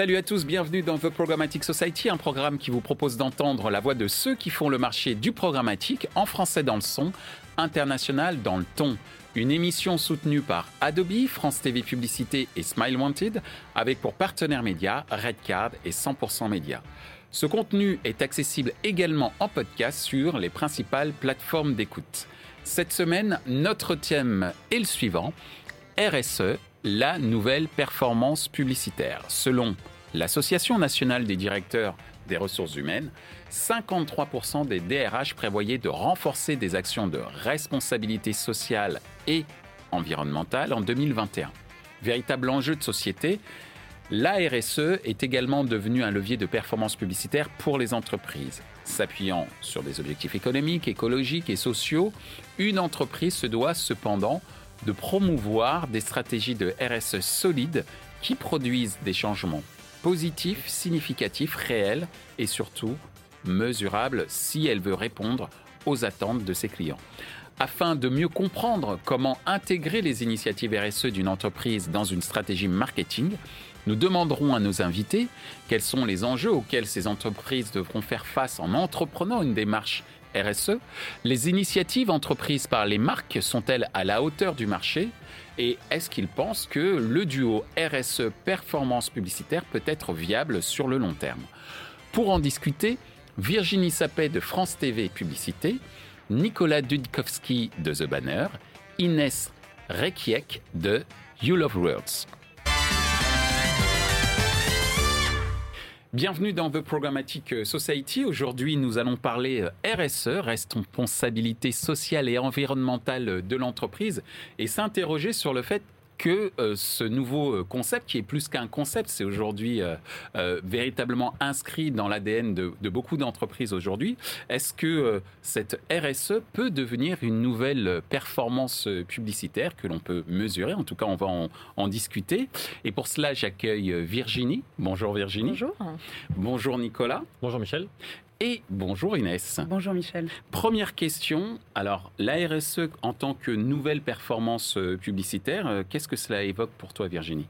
Salut à tous, bienvenue dans The Programmatic Society, un programme qui vous propose d'entendre la voix de ceux qui font le marché du programmatique en français dans le son, international dans le ton. Une émission soutenue par Adobe, France TV Publicité et Smile Wanted, avec pour partenaires médias Redcard et 100% Média. Ce contenu est accessible également en podcast sur les principales plateformes d'écoute. Cette semaine, notre thème est le suivant RSE, la nouvelle performance publicitaire. Selon l'Association nationale des directeurs des ressources humaines, 53% des DRH prévoyaient de renforcer des actions de responsabilité sociale et environnementale en 2021. Véritable enjeu de société, la RSE est également devenue un levier de performance publicitaire pour les entreprises. S'appuyant sur des objectifs économiques, écologiques et sociaux, une entreprise se doit cependant de promouvoir des stratégies de RSE solides qui produisent des changements positifs, significatifs, réels et surtout mesurables si elle veut répondre aux attentes de ses clients. Afin de mieux comprendre comment intégrer les initiatives RSE d'une entreprise dans une stratégie marketing, nous demanderons à nos invités quels sont les enjeux auxquels ces entreprises devront faire face en entreprenant une démarche RSE. Les initiatives entreprises par les marques sont-elles à la hauteur du marché? Et est-ce qu'ils pensent que le duo RSE performance publicitaire peut être viable sur le long terme? Pour en discuter, Virginie Sapet de France TV Publicité, Nicolas Dudkowski de The Banner, Inès Rekiek de You Love Words. Bienvenue dans The Programmatic Society. Aujourd'hui, nous allons parler euh, RSE, responsabilité sociale et environnementale de l'entreprise, et s'interroger sur le fait que euh, ce nouveau euh, concept, qui est plus qu'un concept, c'est aujourd'hui euh, véritablement inscrit dans l'ADN de, beaucoup d'entreprises aujourd'hui, est-ce que cette RSE peut devenir une nouvelle performance publicitaire que l'on peut mesurer? En tout cas, on va en, en discuter. Et pour cela, j'accueille Virginie. Bonjour Virginie. Bonjour. Bonjour Nicolas. Bonjour Michel. Et bonjour Inès. Bonjour Michel. Première question, alors la RSE en tant que nouvelle performance euh, publicitaire, euh, qu'est-ce que cela évoque pour toi Virginie?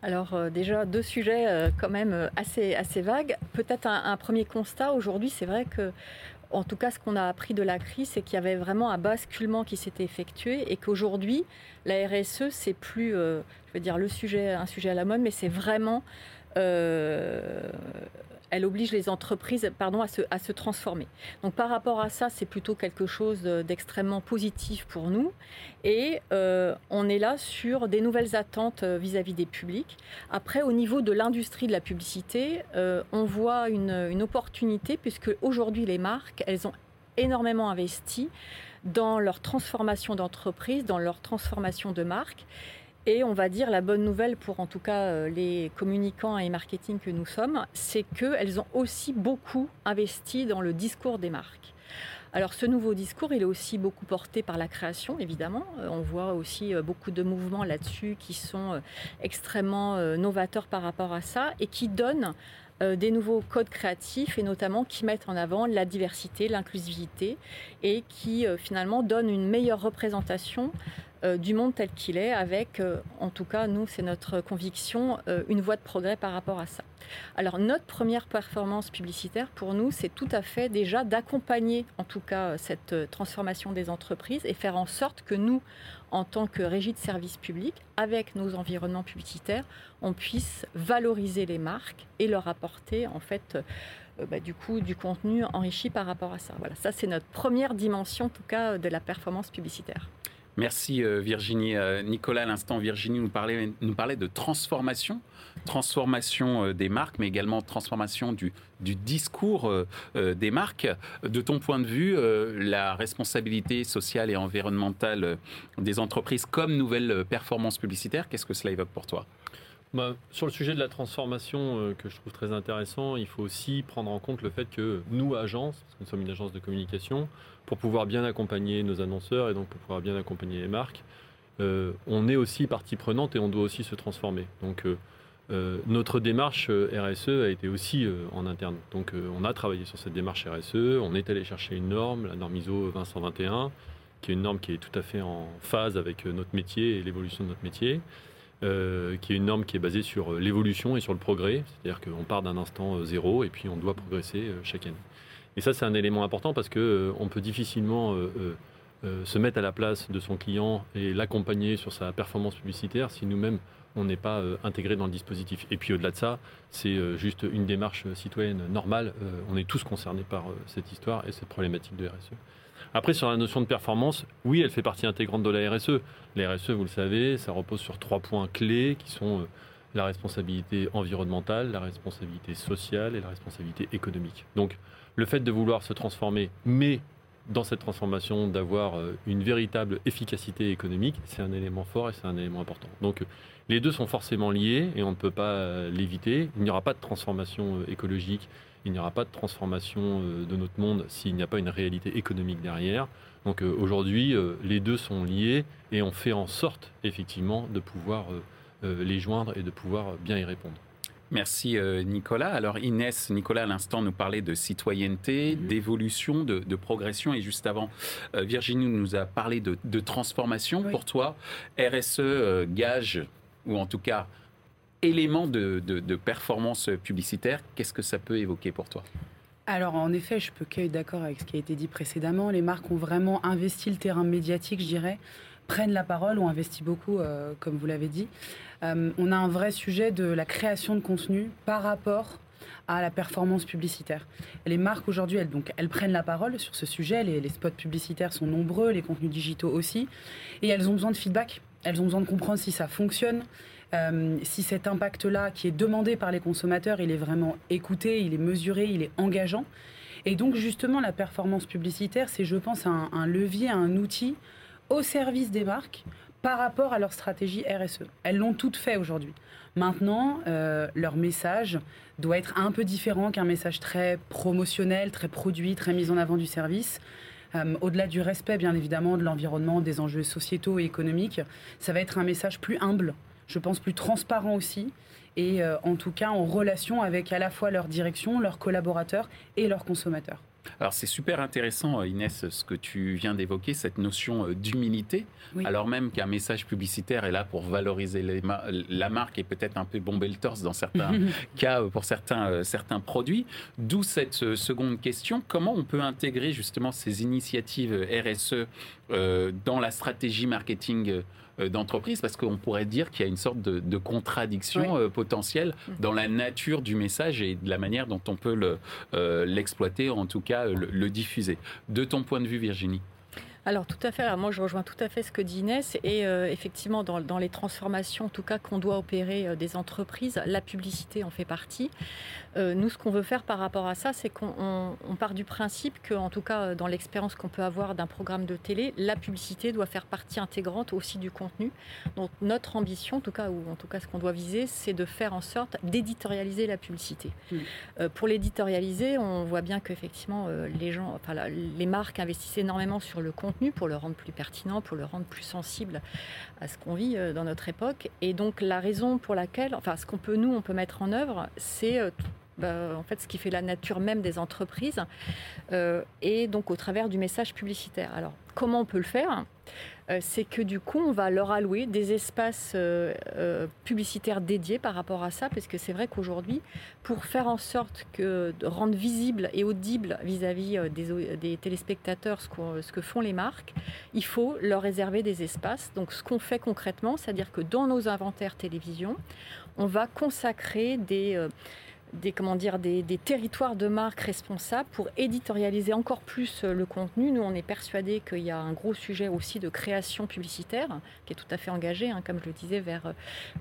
Alors euh, déjà deux sujets quand même assez, assez vagues. Peut-être un, premier constat aujourd'hui, c'est vrai que en tout cas, ce qu'on a appris de la crise, c'est qu'il y avait vraiment un basculement qui s'était effectué et qu'aujourd'hui, la RSE, c'est plus, je veux dire, le sujet, un sujet à la mode, mais c'est vraiment elle oblige les entreprises pardon, à, se, à se transformer. Donc par rapport à ça, c'est plutôt quelque chose d'extrêmement positif pour nous. Et euh, on est là sur des nouvelles attentes euh, vis-à-vis des publics. Après, au niveau de l'industrie de la publicité, euh, on voit une, une opportunité puisque aujourd'hui les marques, elles ont énormément investi dans leur transformation d'entreprise, dans leur transformation de marque. Et on va dire la bonne nouvelle pour en tout cas euh, les communicants et marketing que nous sommes, c'est qu'elles ont aussi beaucoup investi dans le discours des marques. Alors ce nouveau discours, il est aussi beaucoup porté par la création, évidemment. Euh, on voit aussi euh, beaucoup de mouvements là-dessus qui sont extrêmement novateurs par rapport à ça et qui donnent des nouveaux codes créatifs et notamment qui mettent en avant la diversité, l'inclusivité et qui finalement donnent une meilleure représentation euh, du monde tel qu'il est, avec, euh, en tout cas, nous, c'est notre conviction, euh, une voie de progrès par rapport à ça. Alors, notre première performance publicitaire, pour nous, c'est tout à fait déjà d'accompagner, en tout cas, cette transformation des entreprises et faire en sorte que nous, en tant que régie de service public, avec nos environnements publicitaires, on puisse valoriser les marques et leur apporter, en fait, bah, du coup, du contenu enrichi par rapport à ça. Voilà, ça, c'est notre première dimension, en tout cas, de la performance publicitaire. Merci euh, Virginie. Euh, Nicolas, à l'instant, Virginie nous parlait, de transformation, transformation euh, des marques, mais également transformation du, du discours des marques. De ton point de vue, la responsabilité sociale et environnementale des entreprises comme nouvelle performance publicitaire, qu'est-ce que cela évoque pour toi? Bah, sur le sujet de la transformation que je trouve très intéressant, il faut aussi prendre en compte le fait que nous, agence, parce que nous sommes une agence de communication, pour pouvoir bien accompagner nos annonceurs et donc pour pouvoir bien accompagner les marques, euh, on est aussi partie prenante et on doit aussi se transformer. Donc euh, euh, notre démarche RSE a été aussi en interne. Donc on a travaillé sur cette démarche RSE, on est allé chercher une norme, la norme ISO 221, qui est une norme qui est tout à fait en phase avec notre métier et l'évolution de notre métier. Euh, qui est une norme qui est basée sur l'évolution et sur le progrès. C'est-à-dire qu'on part d'un instant zéro et puis on doit progresser chaque année. Et ça, c'est un élément important parce qu'on peut difficilement se mettre à la place de son client et l'accompagner sur sa performance publicitaire si nous-mêmes on n'est pas intégré dans le dispositif. Et puis au-delà de ça, c'est juste une démarche citoyenne normale. on est tous concernés par cette histoire et cette problématique de RSE. Après, sur la notion de performance, oui, elle fait partie intégrante de la RSE. La RSE, vous le savez, ça repose sur trois points clés qui sont euh, la responsabilité environnementale, la responsabilité sociale et la responsabilité économique. Donc, le fait de vouloir se transformer, mais dans cette transformation d'avoir euh, une véritable efficacité économique, c'est un élément fort et c'est un élément important. Donc les deux sont forcément liés et on ne peut pas euh, l'éviter. Il n'y aura pas de transformation écologique il n'y aura pas de transformation euh, de notre monde s'il n'y a pas une réalité économique derrière. Donc euh, aujourd'hui, euh, les deux sont liés et on fait en sorte effectivement de pouvoir les joindre et de pouvoir bien y répondre. Merci Nicolas. Alors Inès, Nicolas à l'instant nous parlait de citoyenneté, d'évolution, de, progression et juste avant, Virginie nous a parlé de, transformation. Pour toi, RSE gage, ou en tout cas élément de, performance publicitaire, qu'est-ce que ça peut évoquer pour toi? Alors en effet, je peux qu'être d'accord avec ce qui a été dit précédemment. Les marques ont vraiment investi le terrain médiatique, je dirais, prennent la parole, ont investi beaucoup, euh, comme vous l'avez dit. Euh, on a un vrai sujet de la création de contenu par rapport à la performance publicitaire. Les marques aujourd'hui, elles, elles prennent la parole sur ce sujet. Les spots publicitaires sont nombreux, les contenus digitaux aussi, et elles ont besoin de feedback. Elles ont besoin de comprendre si ça fonctionne, euh, si cet impact-là, qui est demandé par les consommateurs, il est vraiment écouté, il est mesuré, il est engageant. Et donc justement, la performance publicitaire, c'est, je pense, un, levier, un outil au service des marques par rapport à leur stratégie RSE. Elles l'ont toutes fait aujourd'hui. Maintenant, euh, leur message doit être un peu différent qu'un message très promotionnel, très produit, très mis en avant du service. Euh, au-delà du respect, bien évidemment, de l'environnement, des enjeux sociétaux et économiques, ça va être un message plus humble, je pense, plus transparent aussi, et euh, en tout cas en relation avec à la fois leur direction, leurs collaborateurs et leurs consommateurs. Alors c'est super intéressant, euh, Inès, ce que tu viens d'évoquer, cette notion euh, d'humilité, alors même qu'un message publicitaire est là pour valoriser la marque et peut-être un peu bomber le torse dans certains cas pour certains, certains produits. D'où cette seconde question, comment on peut intégrer justement ces initiatives RSE dans la stratégie marketing d'entreprise parce qu'on pourrait dire qu'il y a une sorte de, contradiction euh, potentielle dans la nature du message et de la manière dont on peut euh, l'exploiter, en tout cas le diffuser. De ton point de vue, Virginie alors tout à fait. moi, je rejoins tout à fait ce que dit Inès. Et euh, effectivement, dans, les transformations, en tout cas, qu'on doit opérer euh, des entreprises, la publicité en fait partie. Euh, nous, ce qu'on veut faire par rapport à ça, c'est qu'on part du principe que, en tout cas, dans l'expérience qu'on peut avoir d'un programme de télé, la publicité doit faire partie intégrante aussi du contenu. Donc notre ambition, en tout cas, ou en tout cas ce qu'on doit viser, c'est de faire en sorte d'éditorialiser la publicité. Mmh. pour l'éditorialiser, on voit bien qu'effectivement, les gens, enfin, les marques investissent énormément sur le contenu pour le rendre plus pertinent, pour le rendre plus sensible à ce qu'on vit euh, dans notre époque. Et donc la raison pour laquelle, enfin ce qu'on peut nous, on peut mettre en œuvre, c'est euh, bah, en fait ce qui fait la nature même des entreprises, euh, et donc au travers du message publicitaire. Alors comment on peut le faire? Euh, c'est que du coup, on va leur allouer des espaces euh, publicitaires dédiés par rapport à ça, parce que c'est vrai qu'aujourd'hui, pour faire en sorte que de rendre visible et audible vis-à-vis des, téléspectateurs ce, que font les marques, il faut leur réserver des espaces. Donc, ce qu'on fait concrètement, c'est-à-dire que dans nos inventaires télévision, on va consacrer des des, comment dire, des, territoires de marque responsables pour éditorialiser encore plus euh, le contenu. Nous, on est persuadé qu'il y a un gros sujet aussi de création publicitaire qui est tout à fait engagé, hein, comme je le disais, vers euh,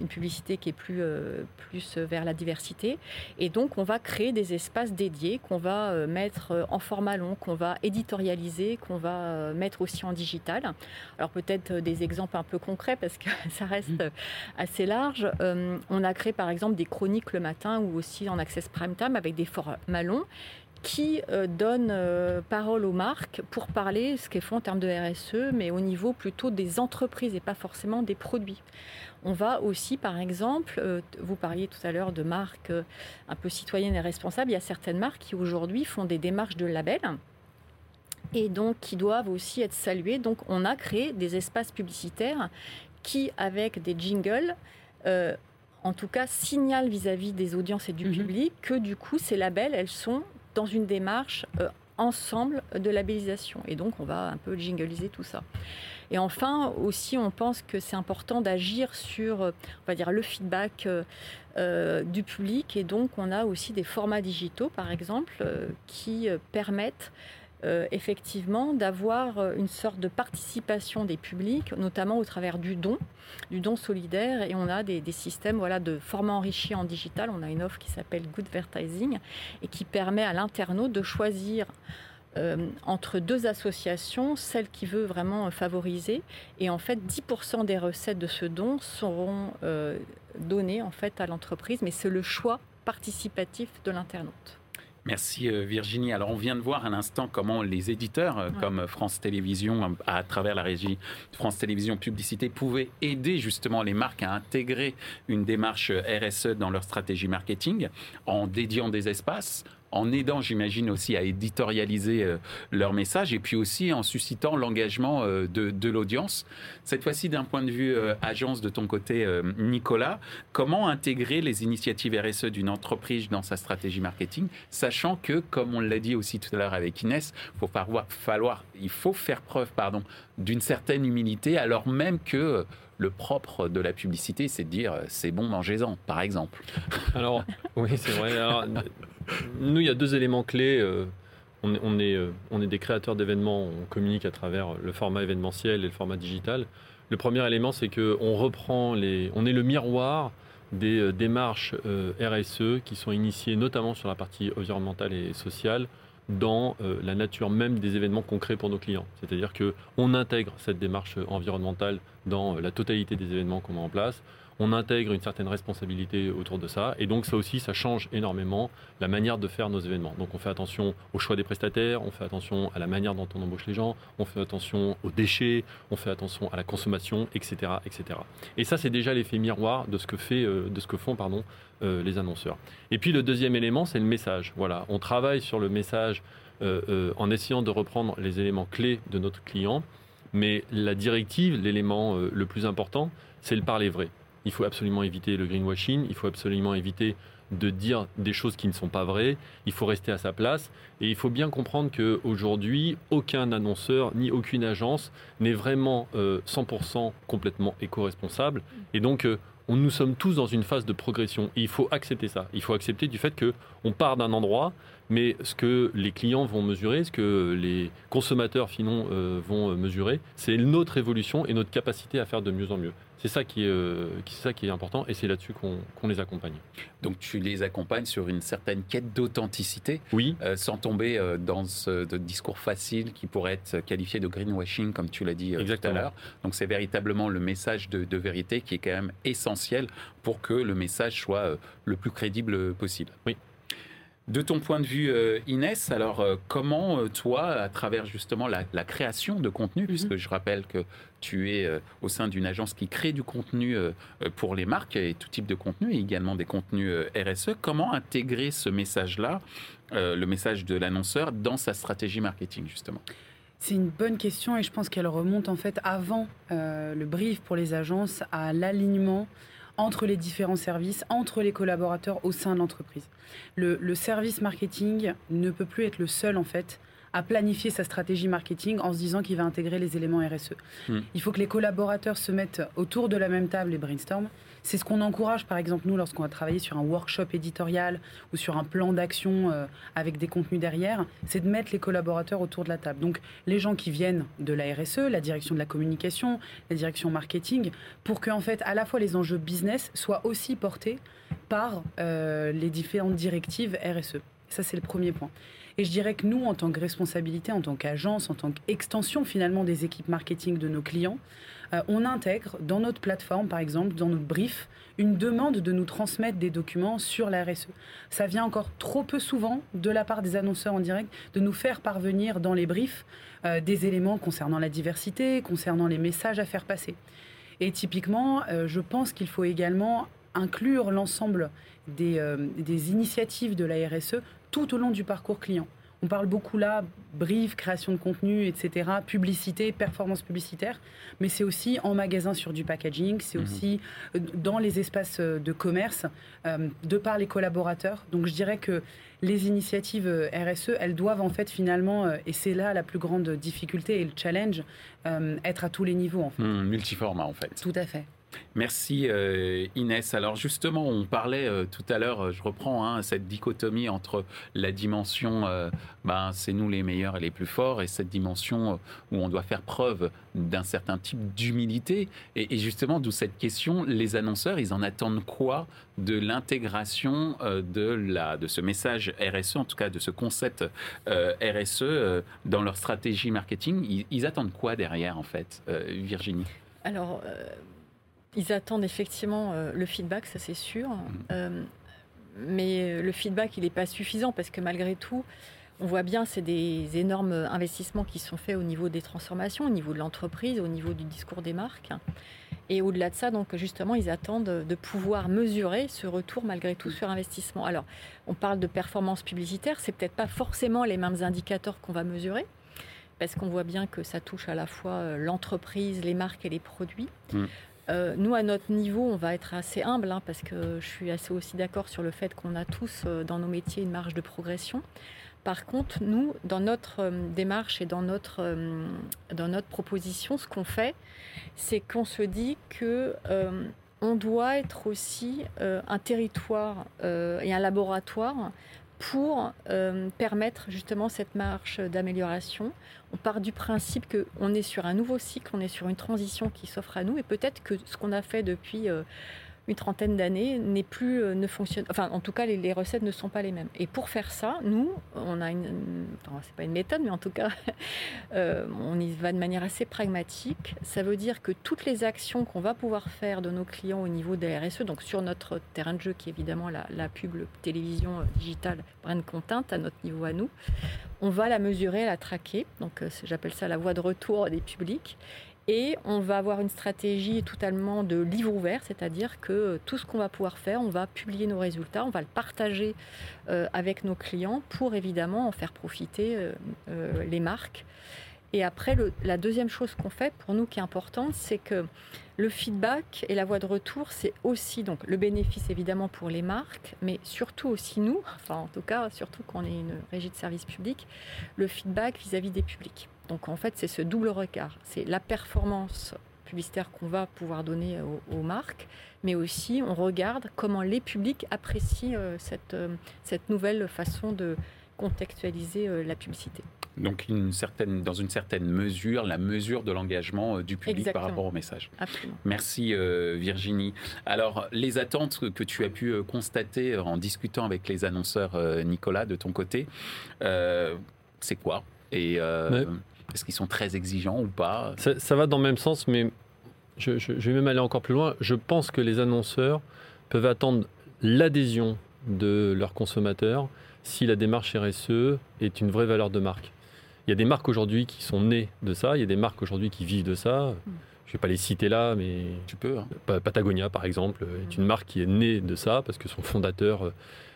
une publicité qui est plus, euh, plus vers la diversité. Et donc, on va créer des espaces dédiés qu'on va mettre en format long, qu'on va éditorialiser, qu'on va mettre aussi en digital. Alors, peut-être des exemples un peu concrets parce que ça reste mmh. assez large. on a créé, par exemple, des chroniques le matin ou aussi en Access Prime Time avec des formats longs qui euh, donnent euh, parole aux marques pour parler ce qu'elles font en termes de RSE, mais au niveau plutôt des entreprises et pas forcément des produits. On va aussi, par exemple, euh, vous parliez tout à l'heure de marques un peu citoyennes et responsables. Il y a certaines marques qui aujourd'hui font des démarches de label et donc qui doivent aussi être saluées. Donc on a créé des espaces publicitaires qui, avec des jingles, en tout cas, signale vis-à-vis des audiences et du mhm. public que du coup, ces labels, elles sont dans une démarche ensemble de labellisation. Et donc, on va un peu jingliser tout ça. Et enfin, aussi, on pense que c'est important d'agir sur, on va dire, le feedback euh, euh, du public. Et donc, on a aussi des formats digitaux, par exemple, euh, qui permettent effectivement d'avoir une sorte de participation des publics, notamment au travers du don, du don solidaire. Et on a des, systèmes voilà, de formats enrichis en digital. On a une offre qui s'appelle Good Advertising et qui permet à l'internaute de choisir euh, entre deux associations, celle qui veut vraiment favoriser. Et en fait, 10% des recettes de ce don seront euh, données en fait à l'entreprise, mais c'est le choix participatif de l'internaute. Merci euh, Virginie. Alors on vient de voir un instant comment les éditeurs comme France Télévisions, à travers la régie France Télévisions Publicité, pouvaient aider justement les marques à intégrer une démarche RSE dans leur stratégie marketing en dédiant des espaces, en aidant, j'imagine, aussi à éditorialiser euh, leur message et puis aussi en suscitant l'engagement euh, de, l'audience. Cette fois-ci, d'un point de vue euh, agence de ton côté, Nicolas, comment intégrer les initiatives RSE d'une entreprise dans sa stratégie marketing, sachant que, comme on l'a dit aussi tout à l'heure avec Inès, faut falloir, il faut faire preuve pardon, d'une certaine humilité, alors même que le propre de la publicité, c'est de dire c'est bon, mangez-en, par exemple. Alors, oui, c'est vrai. nous, il y a deux éléments clés. Euh, on, est, euh, on est des créateurs d'événements, on communique à travers le format événementiel et le format digital. Le premier élément, c'est qu'on reprend les. On est le miroir des euh, démarches RSE qui sont initiées notamment sur la partie environnementale et sociale dans la nature même des événements concrets pour nos clients. C'est-à-dire qu'on intègre cette démarche environnementale dans la totalité des événements qu'on met en place on intègre une certaine responsabilité autour de ça. Et donc ça aussi, ça change énormément la manière de faire nos événements. Donc on fait attention au choix des prestataires, on fait attention à la manière dont on embauche les gens, on fait attention aux déchets, on fait attention à la consommation, etc. etc. Et ça, c'est déjà l'effet miroir de ce que, fait, euh, de ce que font pardon, euh, les annonceurs. Et puis le deuxième élément, c'est le message. Voilà, on travaille sur le message euh, en essayant de reprendre les éléments clés de notre client. Mais la directive, l'élément le plus important, c'est le parler vrai. Il faut absolument éviter le greenwashing, il faut absolument éviter de dire des choses qui ne sont pas vraies, il faut rester à sa place et il faut bien comprendre qu'aujourd'hui, aucun annonceur ni aucune agence n'est vraiment 100% euh, complètement éco-responsable et donc euh, on, nous sommes tous dans une phase de progression et il faut accepter ça. Il faut accepter du fait qu'on part d'un endroit, mais ce que les clients vont mesurer, ce que les consommateurs finaux euh, vont mesurer, c'est notre évolution et notre capacité à faire de mieux en mieux. C'est ça qui est, euh, ça qui est important et c'est là-dessus qu'on les accompagne. Donc tu les accompagnes sur une certaine quête d'authenticité, oui. Euh, sans tomber euh, dans ce discours facile qui pourrait être qualifié de greenwashing, comme tu l'as dit tout à l'heure. Donc c'est véritablement le message de, de, vérité qui est quand même essentiel pour que le message soit le plus crédible possible. Oui. De ton point de vue, euh, Inès, alors euh, comment euh, toi, à travers justement la, création de contenu, mhm. puisque je rappelle que tu es au sein d'une agence qui crée du contenu pour les marques et tout type de contenu, et également des contenus RSE, comment intégrer ce message-là, le message de l'annonceur, dans sa stratégie marketing justement? C'est une bonne question et je pense qu'elle remonte en fait avant le brief pour les agences à l'alignement entre les différents services, entre les collaborateurs au sein de l'entreprise. Le, service marketing ne peut plus être le seul en fait à planifier sa stratégie marketing en se disant qu'il va intégrer les éléments RSE. Hmm. Il faut que les collaborateurs se mettent autour de la même table et brainstorm. C'est ce qu'on encourage, par exemple, nous, lorsqu'on va travailler sur un workshop éditorial ou sur un plan d'action euh, avec des contenus derrière, c'est de mettre les collaborateurs autour de la table. Donc, les gens qui viennent de la RSE, la direction de la communication, la direction marketing, pour que, en fait, à la fois les enjeux business soient aussi portés par euh, les différentes directives RSE. Ça, c'est le premier point. Et je dirais que nous, en tant que responsabilité, en tant qu'agence, en tant qu'extension finalement des équipes marketing de nos clients, on intègre dans notre plateforme, par exemple, dans notre brief, une demande de nous transmettre des documents sur la RSE. Ça vient encore trop peu souvent de la part des annonceurs en direct de nous faire parvenir dans les briefs euh, des éléments concernant la diversité, concernant les messages à faire passer. Et typiquement, euh, je pense qu'il faut également inclure l'ensemble des, initiatives de la RSE tout au long du parcours client. On parle beaucoup là, brief, création de contenu, etc., publicité, performance publicitaire, mais c'est aussi en magasin sur du packaging, c'est mhm. aussi euh, dans les espaces euh, de commerce, euh, de par les collaborateurs. Donc je dirais que les initiatives RSE, elles doivent en fait finalement, et c'est là la plus grande difficulté et le challenge, être à tous les niveaux en fait. Hmm, multiformat en fait. Tout à fait. Merci euh, Inès. Alors justement, on parlait euh, tout à l'heure, euh, je reprends hein, cette dichotomie entre la dimension ben, c'est nous les meilleurs et les plus forts et cette dimension où on doit faire preuve d'un certain type d'humilité. Et, justement, d'où cette question, les annonceurs, ils en attendent quoi de l'intégration de, de ce message RSE, en tout cas de ce concept RSE dans leur stratégie marketing? Ils, ils, attendent quoi derrière en fait, Virginie? Alors, ils attendent effectivement euh, le feedback, ça c'est sûr. Mm. Euh, mais le feedback, il n'est pas suffisant parce que malgré tout, on voit bien, c'est des énormes investissements qui sont faits au niveau des transformations, au niveau de l'entreprise, au niveau du discours des marques. Et au-delà de ça, donc justement, ils attendent de pouvoir mesurer ce retour malgré tout sur investissement. Alors, on parle de performance publicitaire, c'est peut-être pas forcément les mêmes indicateurs qu'on va mesurer, parce qu'on voit bien que ça touche à la fois euh, l'entreprise, les marques et les produits. Mm. Euh, nous, à notre niveau, on va être assez humble, hein, parce que je suis assez aussi d'accord sur le fait qu'on a tous euh, dans nos métiers une marge de progression. Par contre, nous, dans notre euh, démarche et dans notre, dans notre proposition, ce qu'on fait, c'est qu'on se dit que on doit être aussi un territoire et un laboratoire pour euh, permettre justement cette marche d'amélioration. On part du principe qu'on est sur un nouveau cycle, on est sur une transition qui s'offre à nous et peut-être que ce qu'on a fait depuis euh, une trentaine d'années n'est plus euh, ne fonctionne enfin en tout cas les, recettes ne sont pas les mêmes. Et pour faire ça nous on a une, c'est pas une méthode mais en tout cas euh, on y va de manière assez pragmatique. Ça veut dire que toutes les actions qu'on va pouvoir faire de nos clients au niveau des RSE donc sur notre terrain de jeu qui est évidemment la, la pub télévision euh, digitale brand content à notre niveau à nous on va la mesurer la traquer. Donc j'appelle ça la voie de retour des publics et on va avoir une stratégie totalement de livre ouvert, c'est-à-dire que tout ce qu'on va pouvoir faire, on va publier nos résultats, on va le partager euh, avec nos clients pour évidemment en faire profiter euh, euh, les marques. Et après, la deuxième chose qu'on fait pour nous qui est importante, c'est que le feedback et la voie de retour, c'est aussi donc le bénéfice évidemment pour les marques, mais surtout aussi nous, enfin en tout cas surtout quand on est une régie de service public, le feedback vis-à-vis -vis des publics. Donc en fait, c'est ce double regard. C'est la performance publicitaire qu'on va pouvoir donner aux, marques, mais aussi on regarde comment les publics apprécient euh, euh, cette nouvelle façon de contextualiser euh, la publicité. Donc une certaine, dans une certaine mesure, la mesure de l'engagement du public par rapport au message. Absolument. Merci Virginie. Alors les attentes que tu as pu constater en discutant avec les annonceurs, Nicolas, de ton côté, c'est quoi? Et est-ce qu'ils sont très exigeants ou pas? Ça, va dans le même sens, mais je, vais même aller encore plus loin. Je pense que les annonceurs peuvent attendre l'adhésion de leurs consommateurs si la démarche RSE est une vraie valeur de marque. Il y a des marques aujourd'hui qui sont nées de ça, il y a des marques aujourd'hui qui vivent de ça. Je ne vais pas les citer là, mais tu peux. Hein. Patagonia, par exemple, est une marque qui est née de ça parce que son fondateur euh,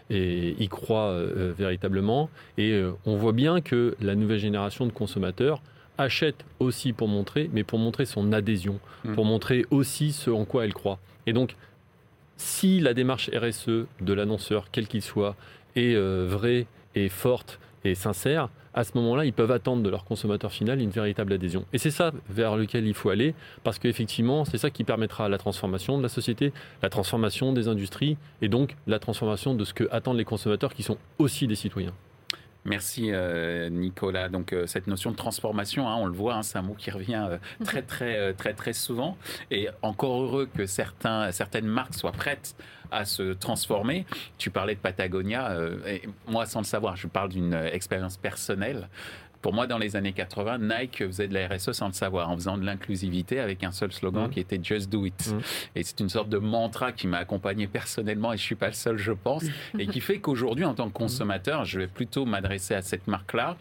et y croit euh, véritablement. Et euh, on voit bien que la nouvelle génération de consommateurs achète aussi pour montrer, mais pour montrer son adhésion, mmh. pour montrer aussi ce en quoi elle croit. Et donc, si la démarche RSE de l'annonceur, quel qu'il soit, est euh, vraie et forte et sincère, à ce moment-là, ils peuvent attendre de leur consommateur final une véritable adhésion. Et c'est ça vers lequel il faut aller, parce qu'effectivement, c'est ça qui permettra la transformation de la société, la transformation des industries, et donc la transformation de ce que attendent les consommateurs qui sont aussi des citoyens. Merci euh, Nicolas. Donc euh, cette notion de transformation, hein, on le voit, hein, c'est un mot qui revient euh, très très très très souvent. Et encore heureux que certains, certaines marques soient prêtes à se transformer. Tu parlais de Patagonia, et moi sans le savoir, je parle d'une expérience personnelle. Pour moi, dans les années 80, Nike faisait de la RSE sans le savoir, en faisant de l'inclusivité avec un seul slogan mmh. qui était Just Do It. Mmh. Et c'est une sorte de mantra qui m'a accompagné personnellement, et je suis pas le seul, je pense, et qui fait qu'aujourd'hui, en tant que consommateur, je vais plutôt m'adresser à cette marque-là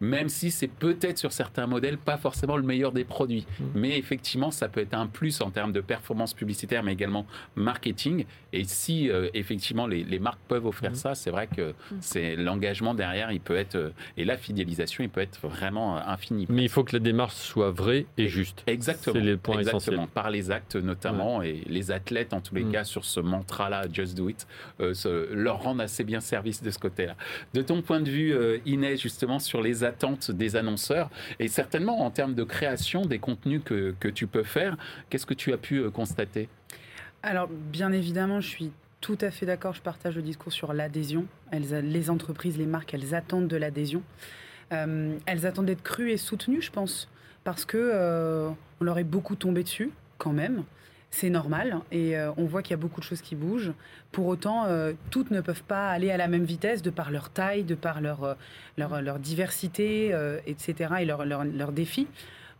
même si c'est peut-être sur certains modèles pas forcément le meilleur des produits. Mm. Mais effectivement, ça peut être un plus en termes de performance publicitaire, mais également marketing. Et si euh, effectivement les, marques peuvent offrir mm. ça, c'est vrai que mm. c'est l'engagement derrière, il peut être et la fidélisation, il peut être vraiment infini. Mais il faut que la démarche soit vraie et juste. Exactement. C'est le point essentiel. Par les actes notamment et les athlètes en tous les cas sur ce mantra-là, Just Do It, euh, leur rendent assez bien service de ce côté-là. De ton point de vue, euh, Inès, justement sur les attentes des annonceurs et certainement en termes de création des contenus que, que tu peux faire, qu'est-ce que tu as pu euh, constater? Alors, bien évidemment, je suis tout à fait d'accord, je partage le discours sur l'adhésion. Les entreprises, les marques, elles attendent de l'adhésion. Euh, elles attendent d'être crues et soutenues, je pense, parce que euh, on leur est beaucoup tombé dessus, quand même. C'est normal et on voit qu'il y a beaucoup de choses qui bougent. Pour autant, toutes ne peuvent pas aller à la même vitesse de par leur taille, de par leur, leur, leur diversité, etc. et leurs leur, leur défis.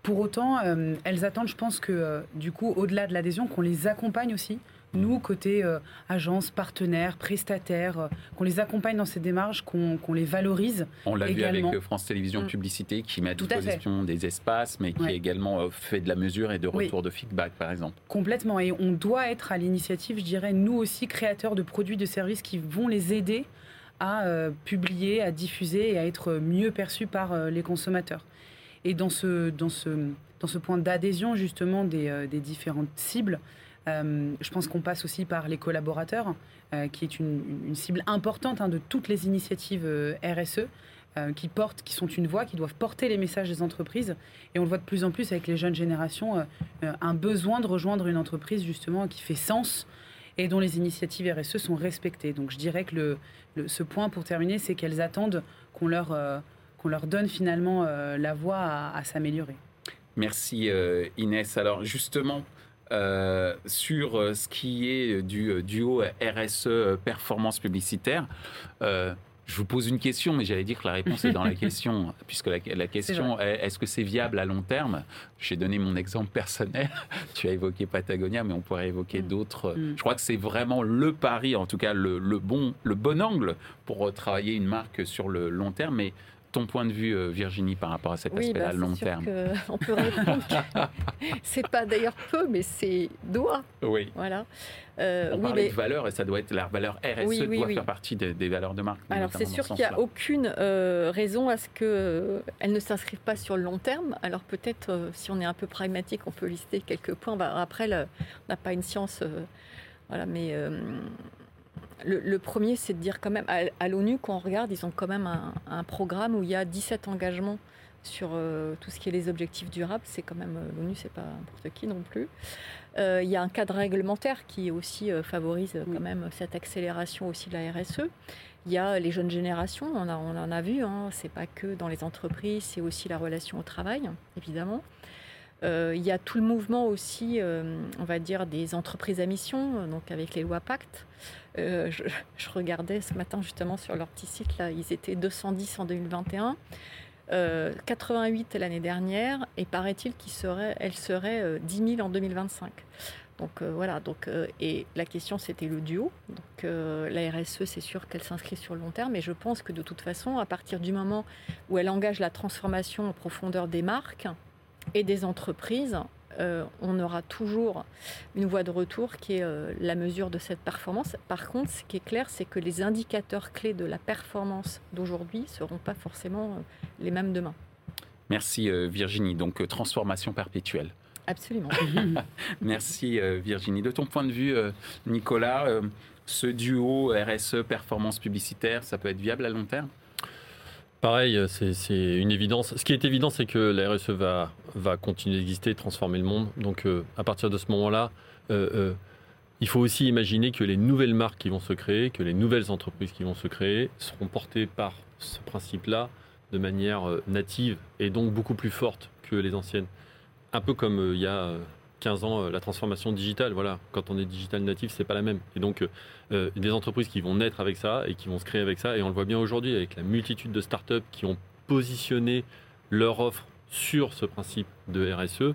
Pour autant, euh, elles attendent, je pense que euh, du coup, au-delà de l'adhésion, qu'on les accompagne aussi. Nous, côté euh, agence, partenaires, prestataires, qu'on les accompagne dans ces démarches, qu'on les valorise. On l'a vu avec France Télévisions mm. Publicité qui met à disposition des espaces, mais qui également fait de la mesure et de retour de feedback, par exemple. Complètement. Et on doit être à l'initiative, je dirais, nous aussi, créateurs de produits, de services qui vont les aider à publier, à diffuser et à être mieux perçus par les consommateurs. Et dans ce, dans ce, dans ce point d'adhésion justement des, euh, des, différentes cibles, euh, je pense qu'on passe aussi par les collaborateurs, euh, qui est une, cible importante hein, de toutes les initiatives RSE. qui portent, qui sont une voix, qui doivent porter les messages des entreprises. Et on le voit de plus en plus avec les jeunes générations, un besoin de rejoindre une entreprise justement qui fait sens et dont les initiatives RSE sont respectées. Donc je dirais que ce point pour terminer, c'est qu'elles attendent qu'on leur, donne finalement euh, la voie à, s'améliorer. Merci euh, Inès. Alors justement, euh, sur ce qui est du duo RSE performance publicitaire, je vous pose une question, mais j'allais dire que la réponse est dans la question, puisque la, question est est-ce que c'est viable à long terme? J'ai donné mon exemple personnel. Tu as évoqué Patagonia, mais on pourrait évoquer mm. d'autres. Mm. Je crois que c'est vraiment le pari, en tout cas le, le, bon, le bon angle pour travailler une marque sur le long terme. Mais ton point de vue, euh, Virginie, par rapport à cet aspect-là, bah, long terme On peut répondre c'est pas d'ailleurs peu, mais c'est doit. Oui. Voilà. Euh, on parlait de valeur et ça doit être la valeur RSE doit faire partie des, valeurs de marque. Alors c'est sûr qu'il n'y a aucune euh, raison à ce qu'elles ne s'inscrivent pas sur le long terme. Alors peut-être si on est un peu pragmatique, on peut lister quelques points. Bah, après, on n'a pas une science, voilà, mais le, premier, c'est de dire quand même, à, l'ONU, quand on regarde, ils ont quand même un, programme où il y a 17 engagements sur euh, tout ce qui est les objectifs durables. C'est quand même, euh, l'ONU, c'est pas n'importe qui non plus. Euh, il y a un cadre réglementaire qui aussi favorise quand même cette accélération aussi de la RSE. Il y a les jeunes générations, on, en a vu, hein, c'est pas que dans les entreprises, c'est aussi la relation au travail, évidemment. il y a tout le mouvement aussi, on va dire, des entreprises à mission, donc avec les lois Pacte. Euh, je, regardais ce matin justement sur leur petit site, là, ils étaient 210 en 2021. 88 euh, l'année dernière et paraît-il qu'elle serait, elle serait 10 000 en 2025. Donc euh, voilà, donc, et la question c'était le duo. Donc la RSE, c'est sûr qu'elle s'inscrit sur le long terme, mais je pense que de toute façon, à partir du moment où elle engage la transformation en profondeur des marques et des entreprises, euh, on aura toujours une voie de retour qui est euh, la mesure de cette performance. Par contre, ce qui est clair, c'est que les indicateurs clés de la performance d'aujourd'hui ne seront pas forcément euh, les mêmes demain. Merci Virginie. Donc transformation perpétuelle. Absolument. Merci Virginie. De ton point de vue, Nicolas, ce duo RSE performance publicitaire, ça peut être viable à long terme? Pareil, c'est une évidence. Ce qui est évident, c'est que la RSE va, continuer d'exister, transformer le monde. Donc, euh, à partir de ce moment-là, euh, euh, il faut aussi imaginer que les nouvelles marques qui vont se créer, que les nouvelles entreprises qui vont se créer, seront portées par ce principe-là de manière native et donc beaucoup plus forte que les anciennes. Un peu comme il y a 15 ans, la transformation digitale. Voilà, quand on est digital natif, c'est pas la même. Et donc, euh, des entreprises qui vont naître avec ça et qui vont se créer avec ça. Et on le voit bien aujourd'hui avec la multitude de startups qui ont positionné leur offre sur ce principe de RSE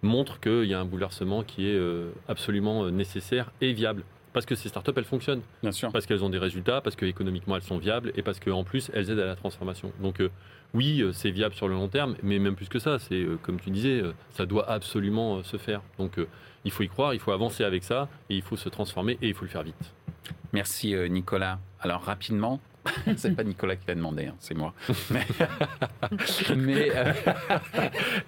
montre qu'il y a un bouleversement qui est euh, absolument euh, nécessaire et viable. Parce que ces startups, elles fonctionnent. Bien sûr. Parce qu'elles ont des résultats, parce que économiquement elles sont viables et parce qu'en plus elles aident à la transformation. Donc euh, oui, euh, c'est viable sur le long terme, mais même plus que ça, c'est euh, comme tu disais, euh, ça doit absolument se faire. Donc il faut y croire, il faut avancer avec ça et il faut se transformer et il faut le faire vite. Merci Nicolas. Alors rapidement, c'est pas Nicolas qui l'a demandé, hein, c'est moi. Mais, mais, euh,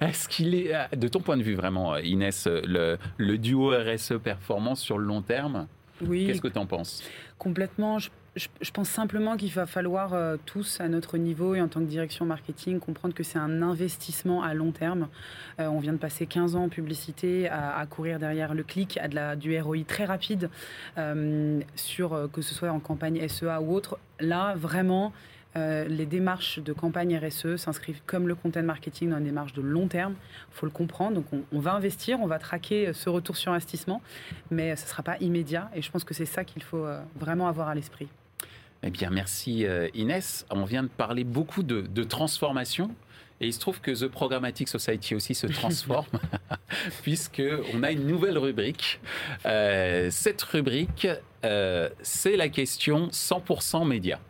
est-ce qu'il est, de ton point de vue vraiment, Inès, le, le duo RSE performance sur le long terme, Oui, qu'est-ce que tu en penses? Complètement. Je, je- pense simplement qu'il va falloir euh, tous, à notre niveau et en tant que direction marketing, comprendre que c'est un investissement à long terme. Euh, on vient de passer 15 ans en publicité à, courir derrière le clic, à de la, du ROI très rapide, euh, sur, que ce soit en campagne SEA ou autre. Là, vraiment, les démarches de campagne RSE s'inscrivent comme le content marketing dans une démarche de long terme. Il faut le comprendre. Donc, on, va investir, on va traquer ce retour sur investissement, mais ce ne sera pas immédiat. Et je pense que c'est ça qu'il faut vraiment avoir à l'esprit. Eh bien, merci euh, Inès. On vient de parler beaucoup de, transformation. Et il se trouve que The Programmatic Society aussi se transforme, puisqu'on a une nouvelle rubrique. Euh, cette rubrique, euh, c'est la question 100% média.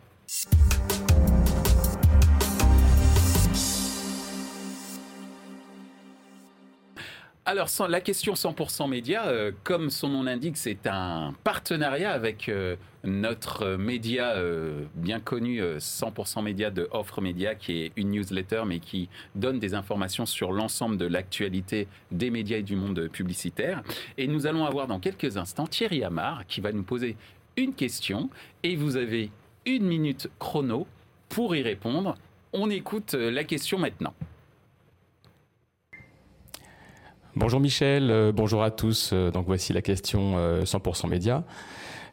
Alors, la question 100% média, euh, comme son nom l'indique, c'est un partenariat avec euh, notre média euh, bien connu, euh, 100% média de Offre Média, qui est une newsletter, mais qui donne des informations sur l'ensemble de l'actualité des médias et du monde publicitaire. Et nous allons avoir dans quelques instants Thierry Amar qui va nous poser une question. Et vous avez une minute chrono pour y répondre. On écoute la question maintenant. Bonjour Michel, euh, bonjour à tous. Euh, donc voici la question euh, 100% média.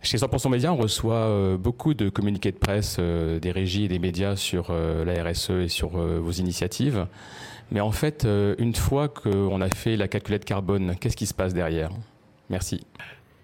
Chez 100% média, on reçoit euh, beaucoup de communiqués de presse euh, des régies et des médias sur euh, la RSE et sur euh, vos initiatives. Mais en fait, euh, une fois qu'on a fait la calculette carbone, qu'est-ce qui se passe derrière? Merci.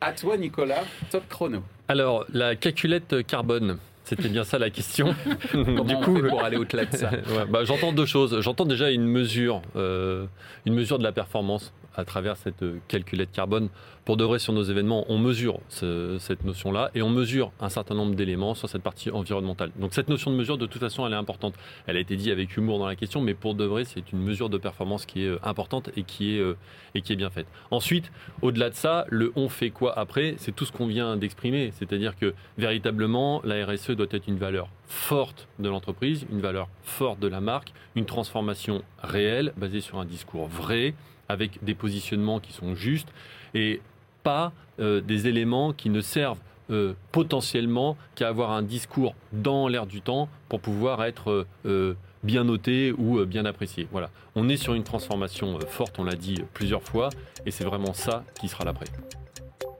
À toi, Nicolas, top chrono. Alors la calculette carbone, c'était bien ça la question. Comment du on coup, fait pour aller au-delà de ça Ouais, bah, j'entends deux choses. J'entends déjà une mesure, euh, une mesure de la performance à travers cette euh, calculette carbone. Pour de vrai, sur nos événements, on mesure ce- cette notion-là et on mesure un certain nombre d'éléments sur cette partie environnementale. Donc cette notion de mesure, de toute façon, elle est importante. Elle a été dit avec humour dans la question, mais pour de vrai, c'est une mesure de performance qui est euh, importante et qui est, euh, et qui est bien faite. Ensuite, au-delà de ça, le on fait quoi après, c'est tout ce qu'on vient d'exprimer. C'est-à-dire que véritablement, la RSE doit être une valeur forte de l'entreprise, une valeur forte de la marque, une transformation réelle, basée sur un discours vrai, avec des positionnements qui sont justes, et pas euh, des éléments qui ne servent euh, potentiellement qu'à avoir un discours dans l'air du temps pour pouvoir être euh, bien noté ou bien apprécié. Voilà. On est sur une transformation forte, on l'a dit plusieurs fois, et c'est vraiment ça qui sera l'après.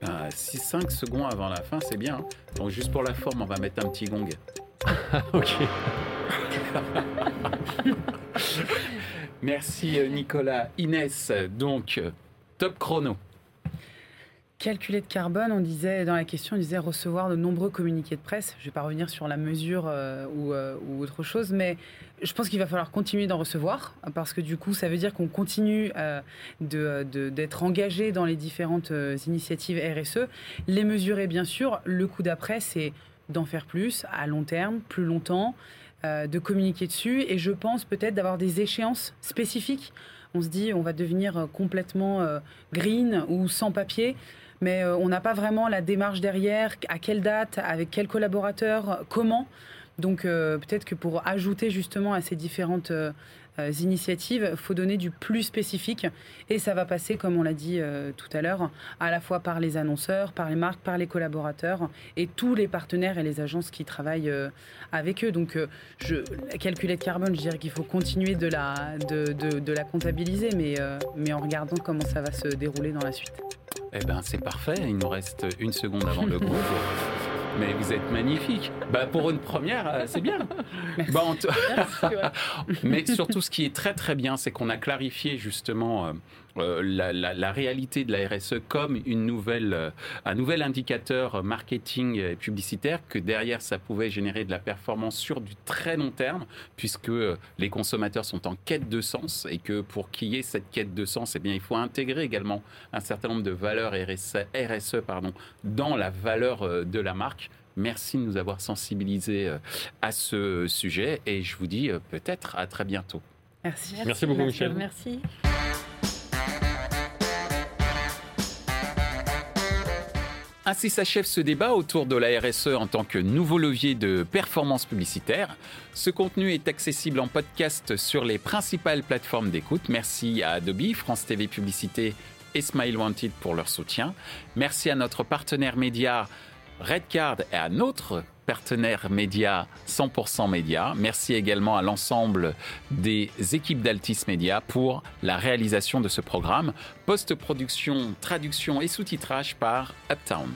6-5 secondes avant la fin, c'est bien. hein. Donc juste pour la forme, on va mettre un petit gong. ok. Merci euh, Nicolas. Inès, donc euh, top chrono. Calculer de carbone, on disait dans la question, on disait recevoir de nombreux communiqués de presse. Je ne vais pas revenir sur la mesure euh, ou, autre chose, mais je pense qu'il va falloir continuer d'en recevoir parce que du coup, ça veut dire qu'on continue d'être engagé dans les différentes initiatives RSE. Les mesurer, bien sûr. Le coup d'après, c'est d'en faire plus à long terme, plus longtemps, de communiquer dessus et je pense peut-être d'avoir des échéances spécifiques. On se dit, on va devenir euh, complètement euh, green ou sans papier mais euh, on n'a pas vraiment la démarche derrière, à quelle date, avec quels collaborateurs, euh, comment. Donc euh, peut-être que pour ajouter justement à ces différentes euh, euh, initiatives, il faut donner du plus spécifique. Et ça va passer, comme on l'a dit euh, tout à l'heure, à la fois par les annonceurs, par les marques, par les collaborateurs et tous les partenaires et les agences qui travaillent euh, avec eux. Donc euh, je, la calculette carbone, je dirais qu'il faut continuer de la, de, de- de la comptabiliser, mais, euh, mais en regardant comment ça va se dérouler dans la suite. Eh ben c'est parfait, il nous reste une seconde avant le groupe. Mais vous êtes magnifique. Bah, pour une première, euh, c'est bien. Merci. Bah, Merci, ouais. Mais surtout, ce qui est très très bien, c'est qu'on a clarifié justement euh, euh, la, réalité de la RSE comme une nouvelle, euh, un nouvel indicateur marketing et publicitaire, que derrière ça pouvait générer de la performance sur du très long terme, puisque les consommateurs sont en quête de sens et que pour qu'il y ait cette quête de sens, eh bien, il faut intégrer également un certain nombre de valeurs RSE, RSE pardon, dans la valeur de la marque. Merci de nous avoir sensibilisés à ce sujet et je vous dis peut-être à très bientôt. Merci. Merci, beaucoup, Michel. Merci. Ainsi s'achève ce débat autour de la RSE en tant que nouveau levier de performance publicitaire. Ce contenu est accessible en podcast sur les principales plateformes d'écoute. Merci à Adobe, France TV Publicité et Smile Wanted pour leur soutien. Merci à notre partenaire média Redcard et à notre partenaire média 100% Média. Merci également à l'ensemble des équipes d'Altis Média pour la réalisation de ce programme. Post-production, traduction et sous-titrage par Uptown.